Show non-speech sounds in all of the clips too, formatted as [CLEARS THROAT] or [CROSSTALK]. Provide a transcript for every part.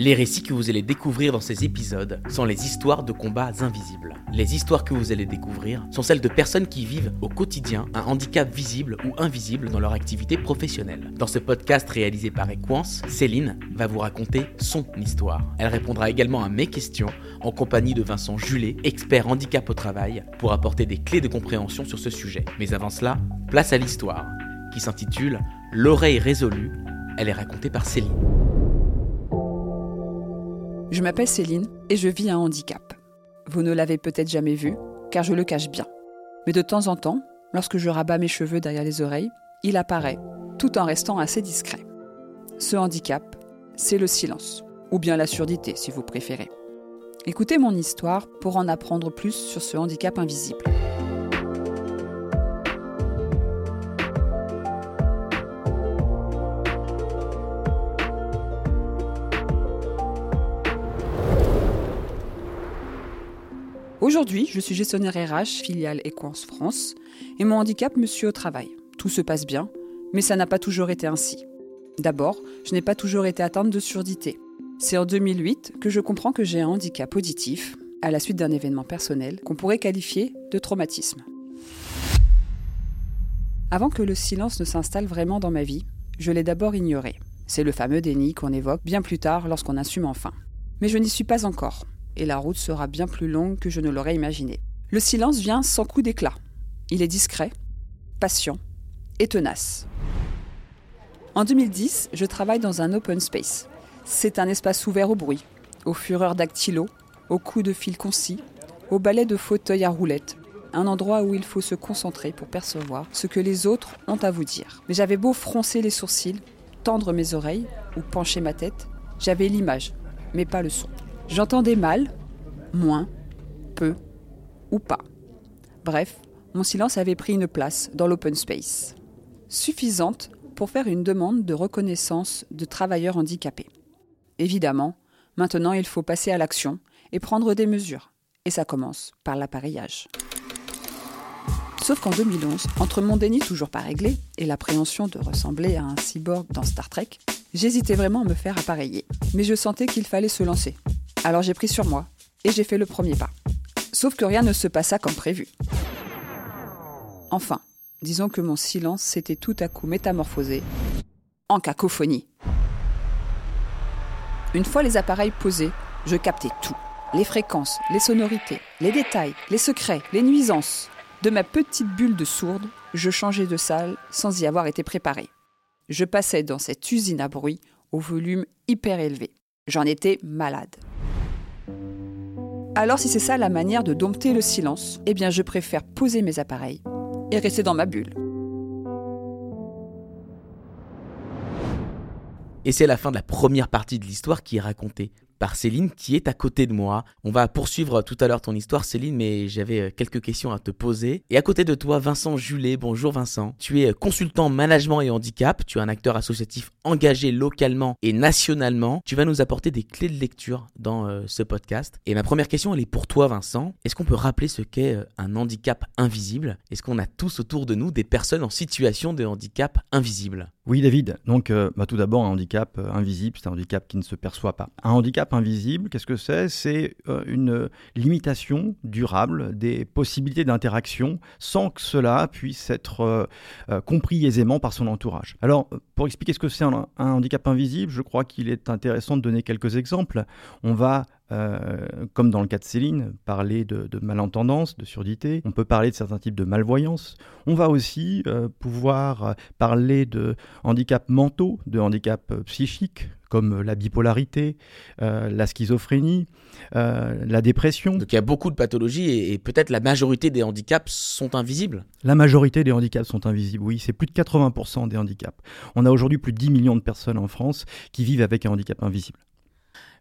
Les récits que vous allez découvrir dans ces épisodes sont les histoires de combats invisibles. Les histoires que vous allez découvrir sont celles de personnes qui vivent au quotidien un handicap visible ou invisible dans leur activité professionnelle. Dans ce podcast réalisé par Equance, Céline va vous raconter son histoire. Elle répondra également à mes questions en compagnie de Vincent Julet, expert handicap au travail, pour apporter des clés de compréhension sur ce sujet. Mais avant cela, place à l'histoire, qui s'intitule L'oreille résolue. Elle est racontée par Céline. Je m'appelle Céline et je vis un handicap. Vous ne l'avez peut-être jamais vu, car je le cache bien. Mais de temps en temps, lorsque je rabats mes cheveux derrière les oreilles, il apparaît, tout en restant assez discret. Ce handicap, c'est le silence, ou bien la surdité si vous préférez. Écoutez mon histoire pour en apprendre plus sur ce handicap invisible. Aujourd'hui, je suis gestionnaire RH, filiale Equance France, et mon handicap me suit au travail. Tout se passe bien, mais ça n'a pas toujours été ainsi. D'abord, je n'ai pas toujours été atteinte de surdité. C'est en 2008 que je comprends que j'ai un handicap auditif, à la suite d'un événement personnel qu'on pourrait qualifier de traumatisme. Avant que le silence ne s'installe vraiment dans ma vie, je l'ai d'abord ignoré. C'est le fameux déni qu'on évoque bien plus tard lorsqu'on assume enfin. Mais je n'y suis pas encore et la route sera bien plus longue que je ne l'aurais imaginé. Le silence vient sans coup d'éclat. Il est discret, patient et tenace. En 2010, je travaille dans un open space. C'est un espace ouvert au bruit, aux fureurs dactylo, aux coups de fil concis, aux balais de fauteuils à roulettes, un endroit où il faut se concentrer pour percevoir ce que les autres ont à vous dire. Mais j'avais beau froncer les sourcils, tendre mes oreilles ou pencher ma tête, j'avais l'image, mais pas le son. J'entendais mal, moins, peu ou pas. Bref, mon silence avait pris une place dans l'open space, suffisante pour faire une demande de reconnaissance de travailleurs handicapés. Évidemment, maintenant il faut passer à l'action et prendre des mesures, et ça commence par l'appareillage. Sauf qu'en 2011, entre mon déni toujours pas réglé et l'appréhension de ressembler à un cyborg dans Star Trek, j'hésitais vraiment à me faire appareiller. Mais je sentais qu'il fallait se lancer, alors j'ai pris sur moi et j'ai fait le premier pas. Sauf que rien ne se passa comme prévu. Enfin, disons que mon silence s'était tout à coup métamorphosé en cacophonie. Une fois les appareils posés, je captais tout. Les fréquences, les sonorités, les détails, les secrets, les nuisances. De ma petite bulle de sourde, je changeais de salle sans y avoir été préparé. Je passais dans cette usine à bruit au volume hyper élevé. J'en étais malade. Alors si c'est ça la manière de dompter le silence, eh bien je préfère poser mes appareils et rester dans ma bulle. Et c'est la fin de la première partie de l'histoire qui est racontée par Céline qui est à côté de moi. On va poursuivre tout à l'heure ton histoire Céline, mais j'avais euh, quelques questions à te poser. Et à côté de toi, Vincent Julet. Bonjour Vincent. Tu es consultant management et handicap. Tu es un acteur associatif engagé localement et nationalement. Tu vas nous apporter des clés de lecture dans euh, ce podcast. Et ma première question, elle est pour toi Vincent. Est-ce qu'on peut rappeler ce qu'est euh, un handicap invisible? Est-ce qu'on a tous autour de nous des personnes en situation de handicap invisible? Oui, David. Donc, bah, tout d'abord, un handicap invisible, c'est un handicap qui ne se perçoit pas. Un handicap invisible, qu'est-ce que c'est? C'est euh, une limitation durable des possibilités d'interaction sans que cela puisse être euh, euh, compris aisément par son entourage. Alors, pour expliquer ce que c'est un, handicap invisible, je crois qu'il est intéressant de donner quelques exemples. On va comme dans le cas de Céline, parler de, malentendance, de surdité. On peut parler de certains types de malvoyance. On va aussi pouvoir parler de handicaps mentaux, de handicaps psychiques, comme la bipolarité, euh, la schizophrénie, euh, la dépression. Donc il y a beaucoup de pathologies et, peut-être la majorité des handicaps sont invisibles La majorité des handicaps sont invisibles, oui, c'est plus de 80% des handicaps. On a aujourd'hui plus de 10 millions de personnes en France qui vivent avec un handicap invisible.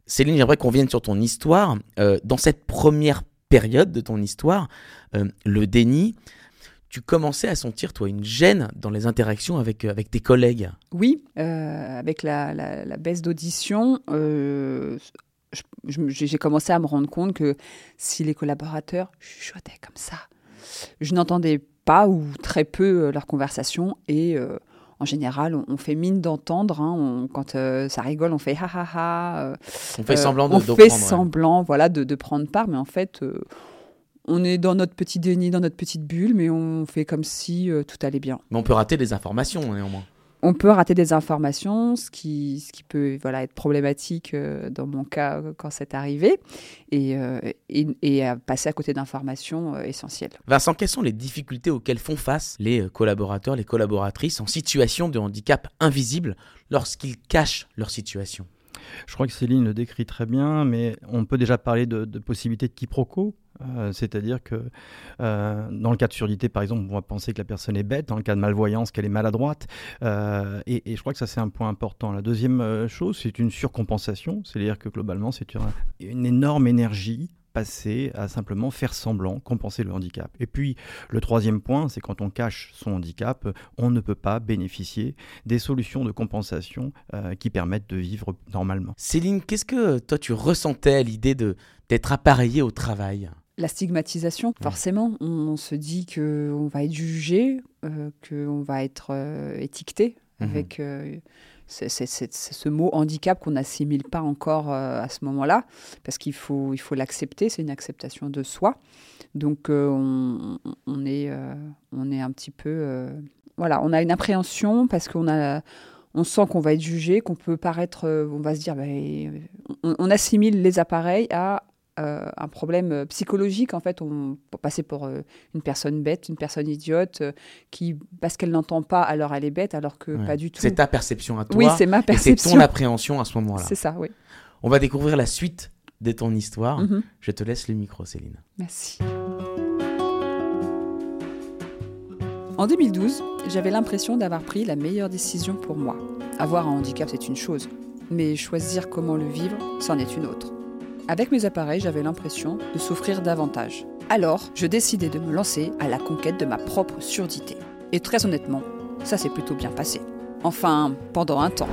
Céline, j'aimerais qu'on vienne sur ton histoire. Euh, dans cette première période de ton histoire, le déni, tu commençais à sentir, toi, une gêne dans les interactions avec, euh, avec tes collègues. Oui, euh, avec la, la, baisse d'audition, euh, j'ai commencé à me rendre compte que si les collaborateurs chuchotaient comme ça, je n'entendais pas ou très peu leur conversation et en général, on, fait mine d'entendre. Hein, quand ça rigole, on fait ha ha ha. on fait semblant de, on fait semblant, voilà, de, de, prendre part, mais en fait, on est dans notre petit déni, dans notre petite bulle, mais on fait comme si tout allait bien. Mais on peut rater des informations néanmoins on peut rater des informations, ce qui, ce qui peut voilà, être problématique euh, dans mon cas euh, quand c'est arrivé, et, euh, et, passer à côté d'informations essentielles. Vincent, quelles sont les difficultés auxquelles font face les collaborateurs, les collaboratrices en situation de handicap invisible lorsqu'ils cachent leur situation? Je crois que Céline le décrit très bien, mais on peut déjà parler de, possibilités de quiproquo. Euh, c'est-à-dire que euh, dans le cas de surdité, par exemple, on va penser que la personne est bête, dans le cas de malvoyance, qu'elle est maladroite. Euh, et, je crois que ça, c'est un point important. La deuxième chose, c'est une surcompensation, c'est-à-dire que globalement, c'est une, énorme énergie passée à simplement faire semblant, compenser le handicap. Et puis, le troisième point, c'est quand on cache son handicap, on ne peut pas bénéficier des solutions de compensation qui permettent de vivre normalement. Céline, qu'est-ce que toi tu ressentais à l'idée d'être appareillé au travail? La stigmatisation, forcément, on, se dit qu'on va être jugé, euh, qu'on va être euh, étiqueté mhm. avec euh, ce mot handicap qu'on n'assimile pas encore à ce moment-là, parce qu'il faut l'accepter, c'est une acceptation de soi. Donc on, est on est un petit peu voilà, on a une appréhension parce qu'on a on sent qu'on va être jugé, qu'on peut paraître, on va se dire, ben, on, assimile les appareils à euh, un problème euh, psychologique. En fait, on peut passer pour euh, une personne bête, une personne idiote, qui, parce qu'elle n'entend pas, alors elle est bête, alors que pas du tout. C'est ta perception à toi. Oui, c'est ma perception. C'est ton appréhension à ce moment-là. C'est ça, oui. On va découvrir la suite de ton histoire. Mhm. Je te laisse le micro, Céline. Merci. En 2012, j'avais l'impression d'avoir pris la meilleure décision pour moi. Avoir un handicap, c'est une chose, mais choisir comment le vivre, c'en est une autre. Avec mes appareils, j'avais l'impression de souffrir davantage. Alors, je décidai de me lancer à la conquête de ma propre surdité. Et très honnêtement, ça s'est plutôt bien passé. Enfin, pendant un temps.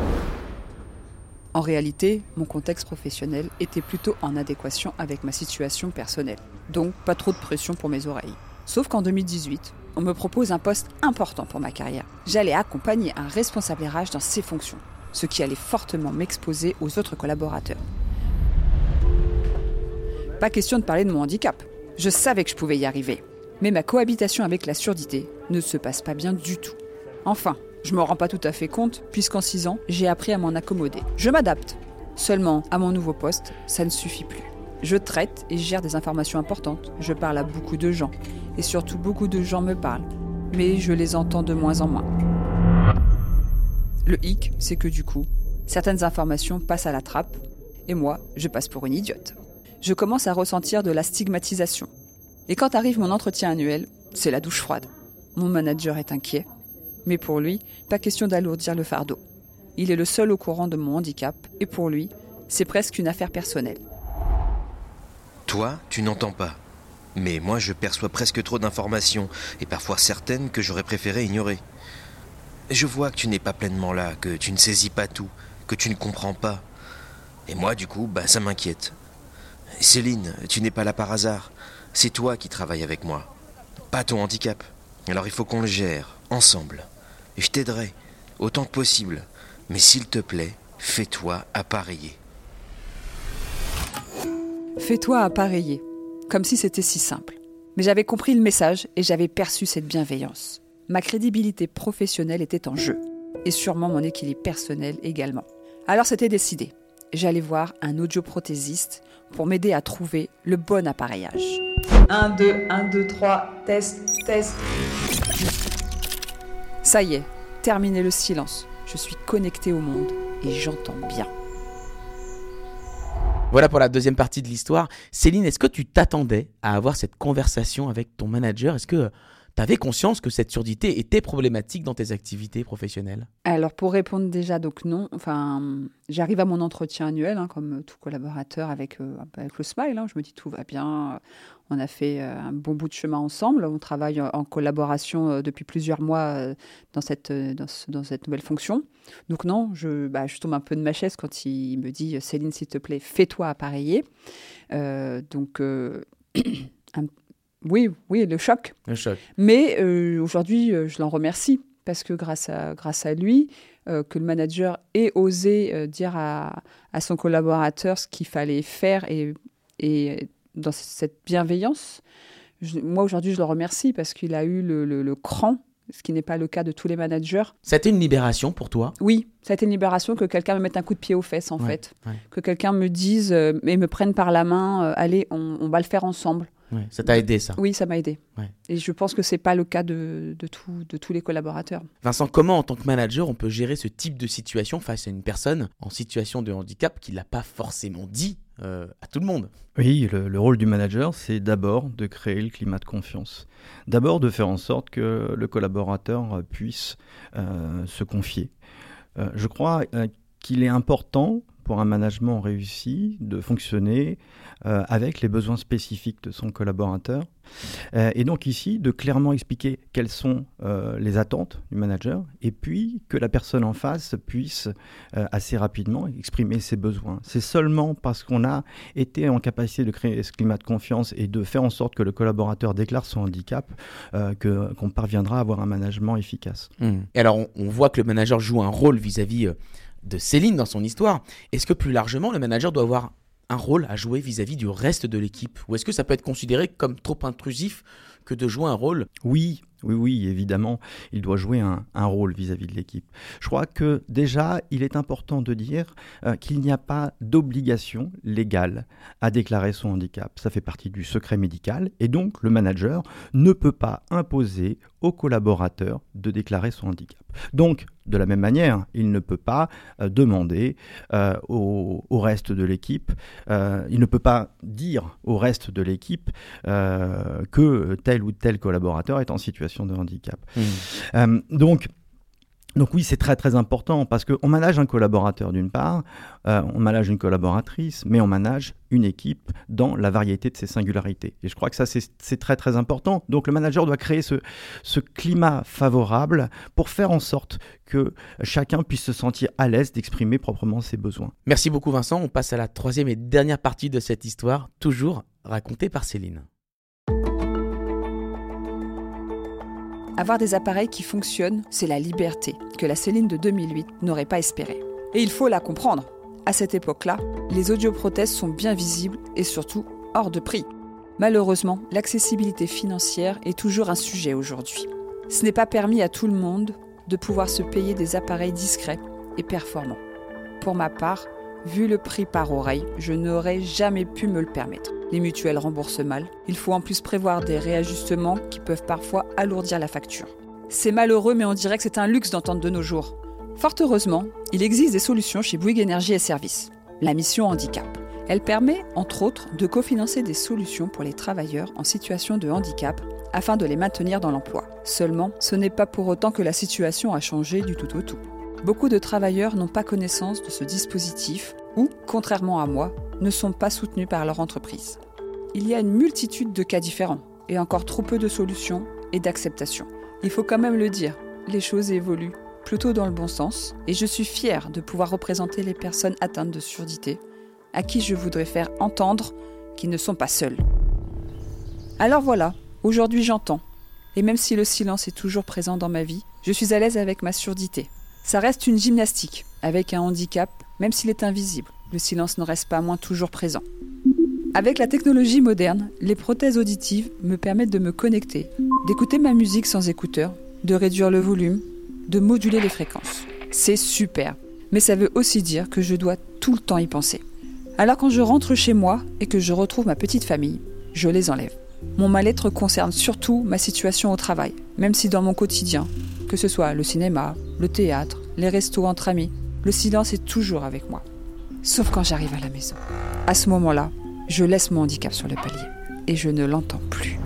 En réalité, mon contexte professionnel était plutôt en adéquation avec ma situation personnelle. Donc, pas trop de pression pour mes oreilles. Sauf qu'en 2018, on me propose un poste important pour ma carrière. J'allais accompagner un responsable RH dans ses fonctions, ce qui allait fortement m'exposer aux autres collaborateurs. Pas question de parler de mon handicap. Je savais que je pouvais y arriver. Mais ma cohabitation avec la surdité ne se passe pas bien du tout. Enfin, je me rends pas tout à fait compte, puisqu'en 6 ans, j'ai appris à m'en accommoder. Je m'adapte. Seulement, à mon nouveau poste, ça ne suffit plus. Je traite et gère des informations importantes. Je parle à beaucoup de gens. Et surtout, beaucoup de gens me parlent. Mais je les entends de moins en moins. Le hic, c'est que du coup, certaines informations passent à la trappe. Et moi, je passe pour une idiote je commence à ressentir de la stigmatisation. Et quand arrive mon entretien annuel, c'est la douche froide. Mon manager est inquiet, mais pour lui, pas question d'alourdir le fardeau. Il est le seul au courant de mon handicap, et pour lui, c'est presque une affaire personnelle. Toi, tu n'entends pas. Mais moi, je perçois presque trop d'informations, et parfois certaines que j'aurais préféré ignorer. Je vois que tu n'es pas pleinement là, que tu ne saisis pas tout, que tu ne comprends pas. Et moi, du coup, bah, ça m'inquiète. Céline, tu n'es pas là par hasard. C'est toi qui travailles avec moi. Pas ton handicap. Alors il faut qu'on le gère, ensemble. Je t'aiderai, autant que possible. Mais s'il te plaît, fais-toi appareiller. Fais-toi appareiller. Comme si c'était si simple. Mais j'avais compris le message et j'avais perçu cette bienveillance. Ma crédibilité professionnelle était en jeu. Et sûrement mon équilibre personnel également. Alors c'était décidé j'allais voir un audioprothésiste pour m'aider à trouver le bon appareillage. 1, 2, 1, 2, 3, test, test. Ça y est, terminé le silence. Je suis connecté au monde et j'entends bien. Voilà pour la deuxième partie de l'histoire. Céline, est-ce que tu t'attendais à avoir cette conversation avec ton manager? Est-ce que tu avais conscience que cette surdité était problématique dans tes activités professionnelles? Alors pour répondre déjà, donc non. Enfin, j'arrive à mon entretien annuel, hein, comme tout collaborateur avec, euh, avec le Smile. Hein. je me dis tout va bien. On a fait euh, un bon bout de chemin ensemble. On travaille en collaboration euh, depuis plusieurs mois dans cette, dans, cette nouvelle fonction. Donc non, je, bah, je tombe un peu de ma chaise quand il me dit Céline, s'il te plaît, fais-toi appareiller. donc [CLEARS THROAT] un, oui, oui, le choc. Le choc. Mais euh, aujourd'hui, euh, je l'en remercie parce que grâce à, grâce à lui, euh, que le manager ait osé euh, dire à, à, son collaborateur ce qu'il fallait faire et, et dans cette bienveillance, moi aujourd'hui je le remercie parce qu'il a eu le, le, le cran ce qui n'est pas le cas de tous les managers. Ça a été une libération pour toi? Oui, ça a été une libération que quelqu'un me mette un coup de pied aux fesses, en fait. Que quelqu'un me dise euh, et me prenne par la main, allez, on, on, va le faire ensemble. Ça t'a aidé, ça? Oui, ça m'a aidé. Et je pense que ce n'est pas le cas de, de, tout, de tous les collaborateurs. Vincent, comment, en tant que manager, on peut gérer ce type de situation face à une personne en situation de handicap qui ne l'a pas forcément dit euh, à tout le monde? Oui, le, le rôle du manager, c'est d'abord de créer le climat de confiance. D'abord de faire en sorte que le collaborateur puisse euh, se confier. Euh, je crois euh, qu'il est important pour un management réussi de fonctionner euh, avec les besoins spécifiques de son collaborateur. Euh, et donc ici, de clairement expliquer quelles sont euh, les attentes du manager, et puis que la personne en face puisse assez rapidement exprimer ses besoins. C'est seulement parce qu'on a été en capacité de créer ce climat de confiance et de faire en sorte que le collaborateur déclare son handicap que, qu'on parviendra à avoir un management efficace. Mmh. Et alors, on, voit que le manager joue un rôle vis-à-vis de Céline dans son histoire. Est-ce que plus largement, le manager doit avoir un rôle à jouer vis-à-vis du reste de l'équipe? Ou est-ce que ça peut être considéré comme trop intrusif que de jouer un rôle? Oui, oui, oui, évidemment, il doit jouer un, rôle vis-à-vis -vis de l'équipe. Je crois que déjà, il est important de dire euh, qu'il n'y a pas d'obligation légale à déclarer son handicap. Ça fait partie du secret médical et donc le manager ne peut pas imposer aux collaborateurs de déclarer son handicap. Donc, de la même manière, il ne peut pas euh, demander euh, au, au, reste de l'équipe, euh, il ne peut pas dire au reste de l'équipe que tel ou tel collaborateur est en situation de handicap. Mmh. donc, donc oui, c'est très très important parce qu'on manage un collaborateur d'une part, euh, on manage une collaboratrice, mais on manage une équipe dans la variété de ses singularités. Et je crois que ça c'est très très important. Donc le manager doit créer ce, ce climat favorable pour faire en sorte que chacun puisse se sentir à l'aise d'exprimer proprement ses besoins. Merci beaucoup Vincent. On passe à la troisième et dernière partie de cette histoire, toujours racontée par Céline. Avoir des appareils qui fonctionnent, c'est la liberté que la Céline de 2008 n'aurait pas espérée. Et il faut la comprendre. À cette époque-là, les audioprothèses sont bien visibles et surtout hors de prix. Malheureusement, l'accessibilité financière est toujours un sujet aujourd'hui. Ce n'est pas permis à tout le monde de pouvoir se payer des appareils discrets et performants. Pour ma part, vu le prix par oreille, je n'aurais jamais pu me le permettre. Les mutuelles remboursent mal. Il faut en plus prévoir des réajustements qui peuvent parfois alourdir la facture. C'est malheureux, mais on dirait que c'est un luxe d'entendre de nos jours. Fort heureusement, il existe des solutions chez Bouygues Énergie et Services. La mission handicap. Elle permet, entre autres, de cofinancer des solutions pour les travailleurs en situation de handicap afin de les maintenir dans l'emploi. Seulement, ce n'est pas pour autant que la situation a changé du tout au tout. Beaucoup de travailleurs n'ont pas connaissance de ce dispositif ou, contrairement à moi, ne sont pas soutenus par leur entreprise. Il y a une multitude de cas différents et encore trop peu de solutions et d'acceptation. Il faut quand même le dire, les choses évoluent plutôt dans le bon sens et je suis fière de pouvoir représenter les personnes atteintes de surdité à qui je voudrais faire entendre qu'ils ne sont pas seuls. Alors voilà, aujourd'hui j'entends. Et même si le silence est toujours présent dans ma vie, je suis à l'aise avec ma surdité. Ça reste une gymnastique, avec un handicap, même s'il est invisible. Le silence ne reste pas moins toujours présent. Avec la technologie moderne, les prothèses auditives me permettent de me connecter, d'écouter ma musique sans écouteurs, de réduire le volume, de moduler les fréquences. C'est super, mais ça veut aussi dire que je dois tout le temps y penser. Alors quand je rentre chez moi et que je retrouve ma petite famille, je les enlève. Mon mal-être concerne surtout ma situation au travail, même si dans mon quotidien, que ce soit le cinéma, le théâtre, les restos entre amis, le silence est toujours avec moi. Sauf quand j'arrive à la maison. À ce moment-là, je laisse mon handicap sur le palier et je ne l'entends plus.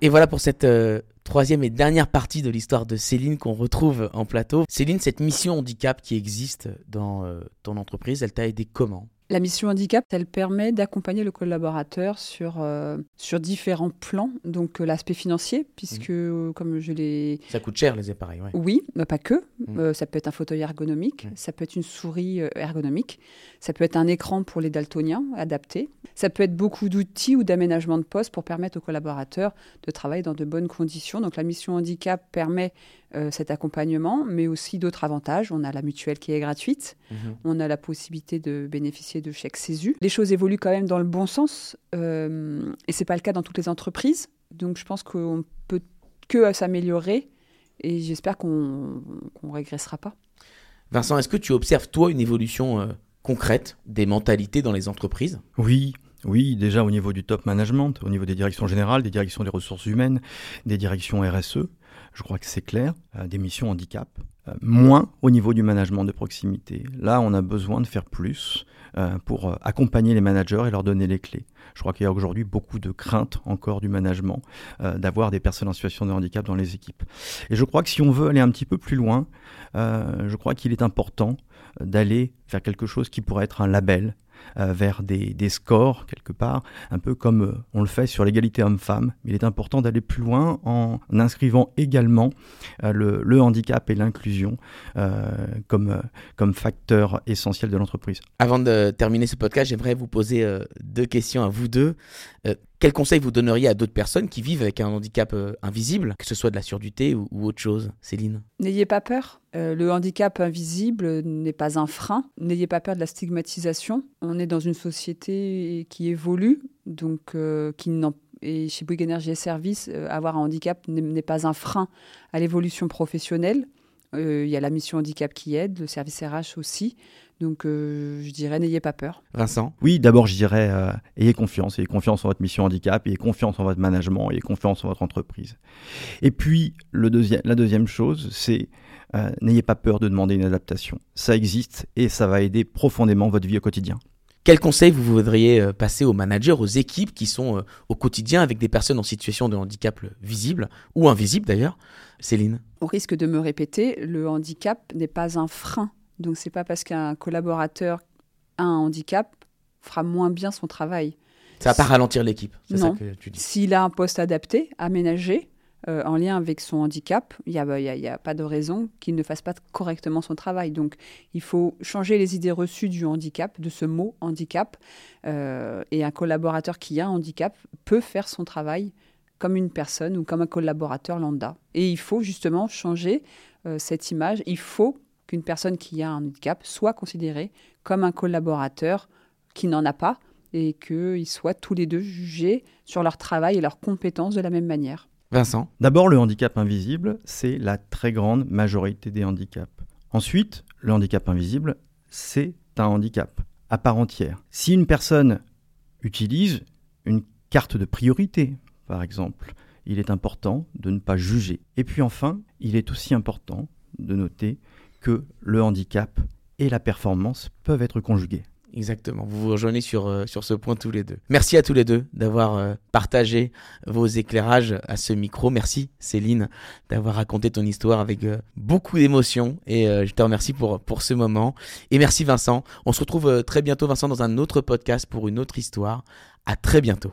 Et voilà pour cette euh, troisième et dernière partie de l'histoire de Céline qu'on retrouve en plateau. Céline, cette mission handicap qui existe dans euh, ton entreprise, elle t'a aidé comment? La mission handicap, elle permet d'accompagner le collaborateur sur, euh, sur différents plans. Donc euh, l'aspect financier, puisque euh, comme je l'ai... Ça coûte cher les appareils, ouais. Oui, mais pas que. Euh, ça peut être un fauteuil ergonomique, ça peut être une souris ergonomique, ça peut être un écran pour les daltoniens adapté, ça peut être beaucoup d'outils ou d'aménagements de poste pour permettre aux collaborateurs de travailler dans de bonnes conditions. Donc la mission handicap permet euh, cet accompagnement, mais aussi d'autres avantages. On a la mutuelle qui est gratuite, Mhm. on a la possibilité de bénéficier de chèques CESU. Les choses évoluent quand même dans le bon sens, euh, et c'est pas le cas dans toutes les entreprises. Donc je pense qu'on peut que s'améliorer, et j'espère qu'on qu'on régressera pas. Vincent, est-ce que tu observes, toi, une évolution euh, concrète des mentalités dans les entreprises? Oui, oui, déjà au niveau du top management, au niveau des directions générales, des directions des ressources humaines, des directions RSE, je crois que c'est clair, euh, des missions handicap. Euh, moins au niveau du management de proximité. Là, on a besoin de faire plus euh, pour accompagner les managers et leur donner les clés. Je crois qu'il y a aujourd'hui beaucoup de craintes encore du management d'avoir des personnes en situation de handicap dans les équipes. Et je crois que si on veut aller un petit peu plus loin, je crois qu'il est important d'aller vers quelque chose qui pourrait être un label, vers des, scores quelque part, un peu comme euh, on le fait sur l'égalité homme-femme. Il est important d'aller plus loin en inscrivant également euh, le, handicap et l'inclusion euh, comme, euh, comme facteur essentiel de l'entreprise. Avant de terminer ce podcast, j'aimerais vous poser euh, deux questions à vous deux. Quel conseil vous donneriez à d'autres personnes qui vivent avec un handicap euh, invisible, que ce soit de la surdité ou, autre chose Céline? N'ayez pas peur. Euh, le handicap invisible n'est pas un frein. N'ayez pas peur de la stigmatisation. On est dans une société qui évolue, donc euh, qui n'en et chez Bouygues Energy et Services, avoir un handicap n'est pas un frein à l'évolution professionnelle. Il y a la mission handicap qui aide, le service RH aussi. Donc euh, je dirais n'ayez pas peur. Vincent? Oui, d'abord, je dirais, euh, ayez confiance, ayez confiance en votre mission handicap, ayez confiance en votre management, ayez confiance en votre entreprise. Et puis, le deuxième, la deuxième chose, c'est euh, n'ayez pas peur de demander une adaptation. Ça existe et ça va aider profondément votre vie au quotidien. Quel conseil vous voudriez passer aux managers, aux équipes qui sont au quotidien avec des personnes en situation de handicap visible ou invisible d'ailleurs? Céline? Au risque de me répéter, le handicap n'est pas un frein. Donc c'est pas parce qu'un collaborateur a un handicap fera moins bien son travail. Ça va pas ralentir l'équipe, c'est ça Non. que tu dis. S'il a un poste adapté, aménagé, euh, en lien avec son handicap, il n'y a, il y a- il y a pas de raison qu'il ne fasse pas correctement son travail. Donc il faut changer les idées reçues du handicap, de ce mot handicap. Euh, et un collaborateur qui a un handicap peut faire son travail comme une personne ou comme un collaborateur lambda. Et il faut justement changer euh, cette image. Il faut qu'une personne qui a un handicap soit considérée comme un collaborateur qui n'en a pas et qu'ils soient tous les deux jugés sur leur travail et leurs compétences de la même manière. Vincent D'abord, le handicap invisible, c'est la très grande majorité des handicaps. Ensuite, le handicap invisible, c'est un handicap à part entière. Si une personne utilise une carte de priorité, par exemple, il est important de ne pas juger. Et puis enfin, il est aussi important de noter que le handicap et la performance peuvent être conjugués. Exactement, vous vous rejoignez sur, euh, sur ce point tous les deux. Merci à tous les deux d'avoir euh, partagé vos éclairages à ce micro. Merci Céline d'avoir raconté ton histoire avec euh, beaucoup d'émotion et je te remercie pour, pour ce moment. Et merci Vincent. On se retrouve très bientôt Vincent dans un autre podcast pour une autre histoire. À très bientôt.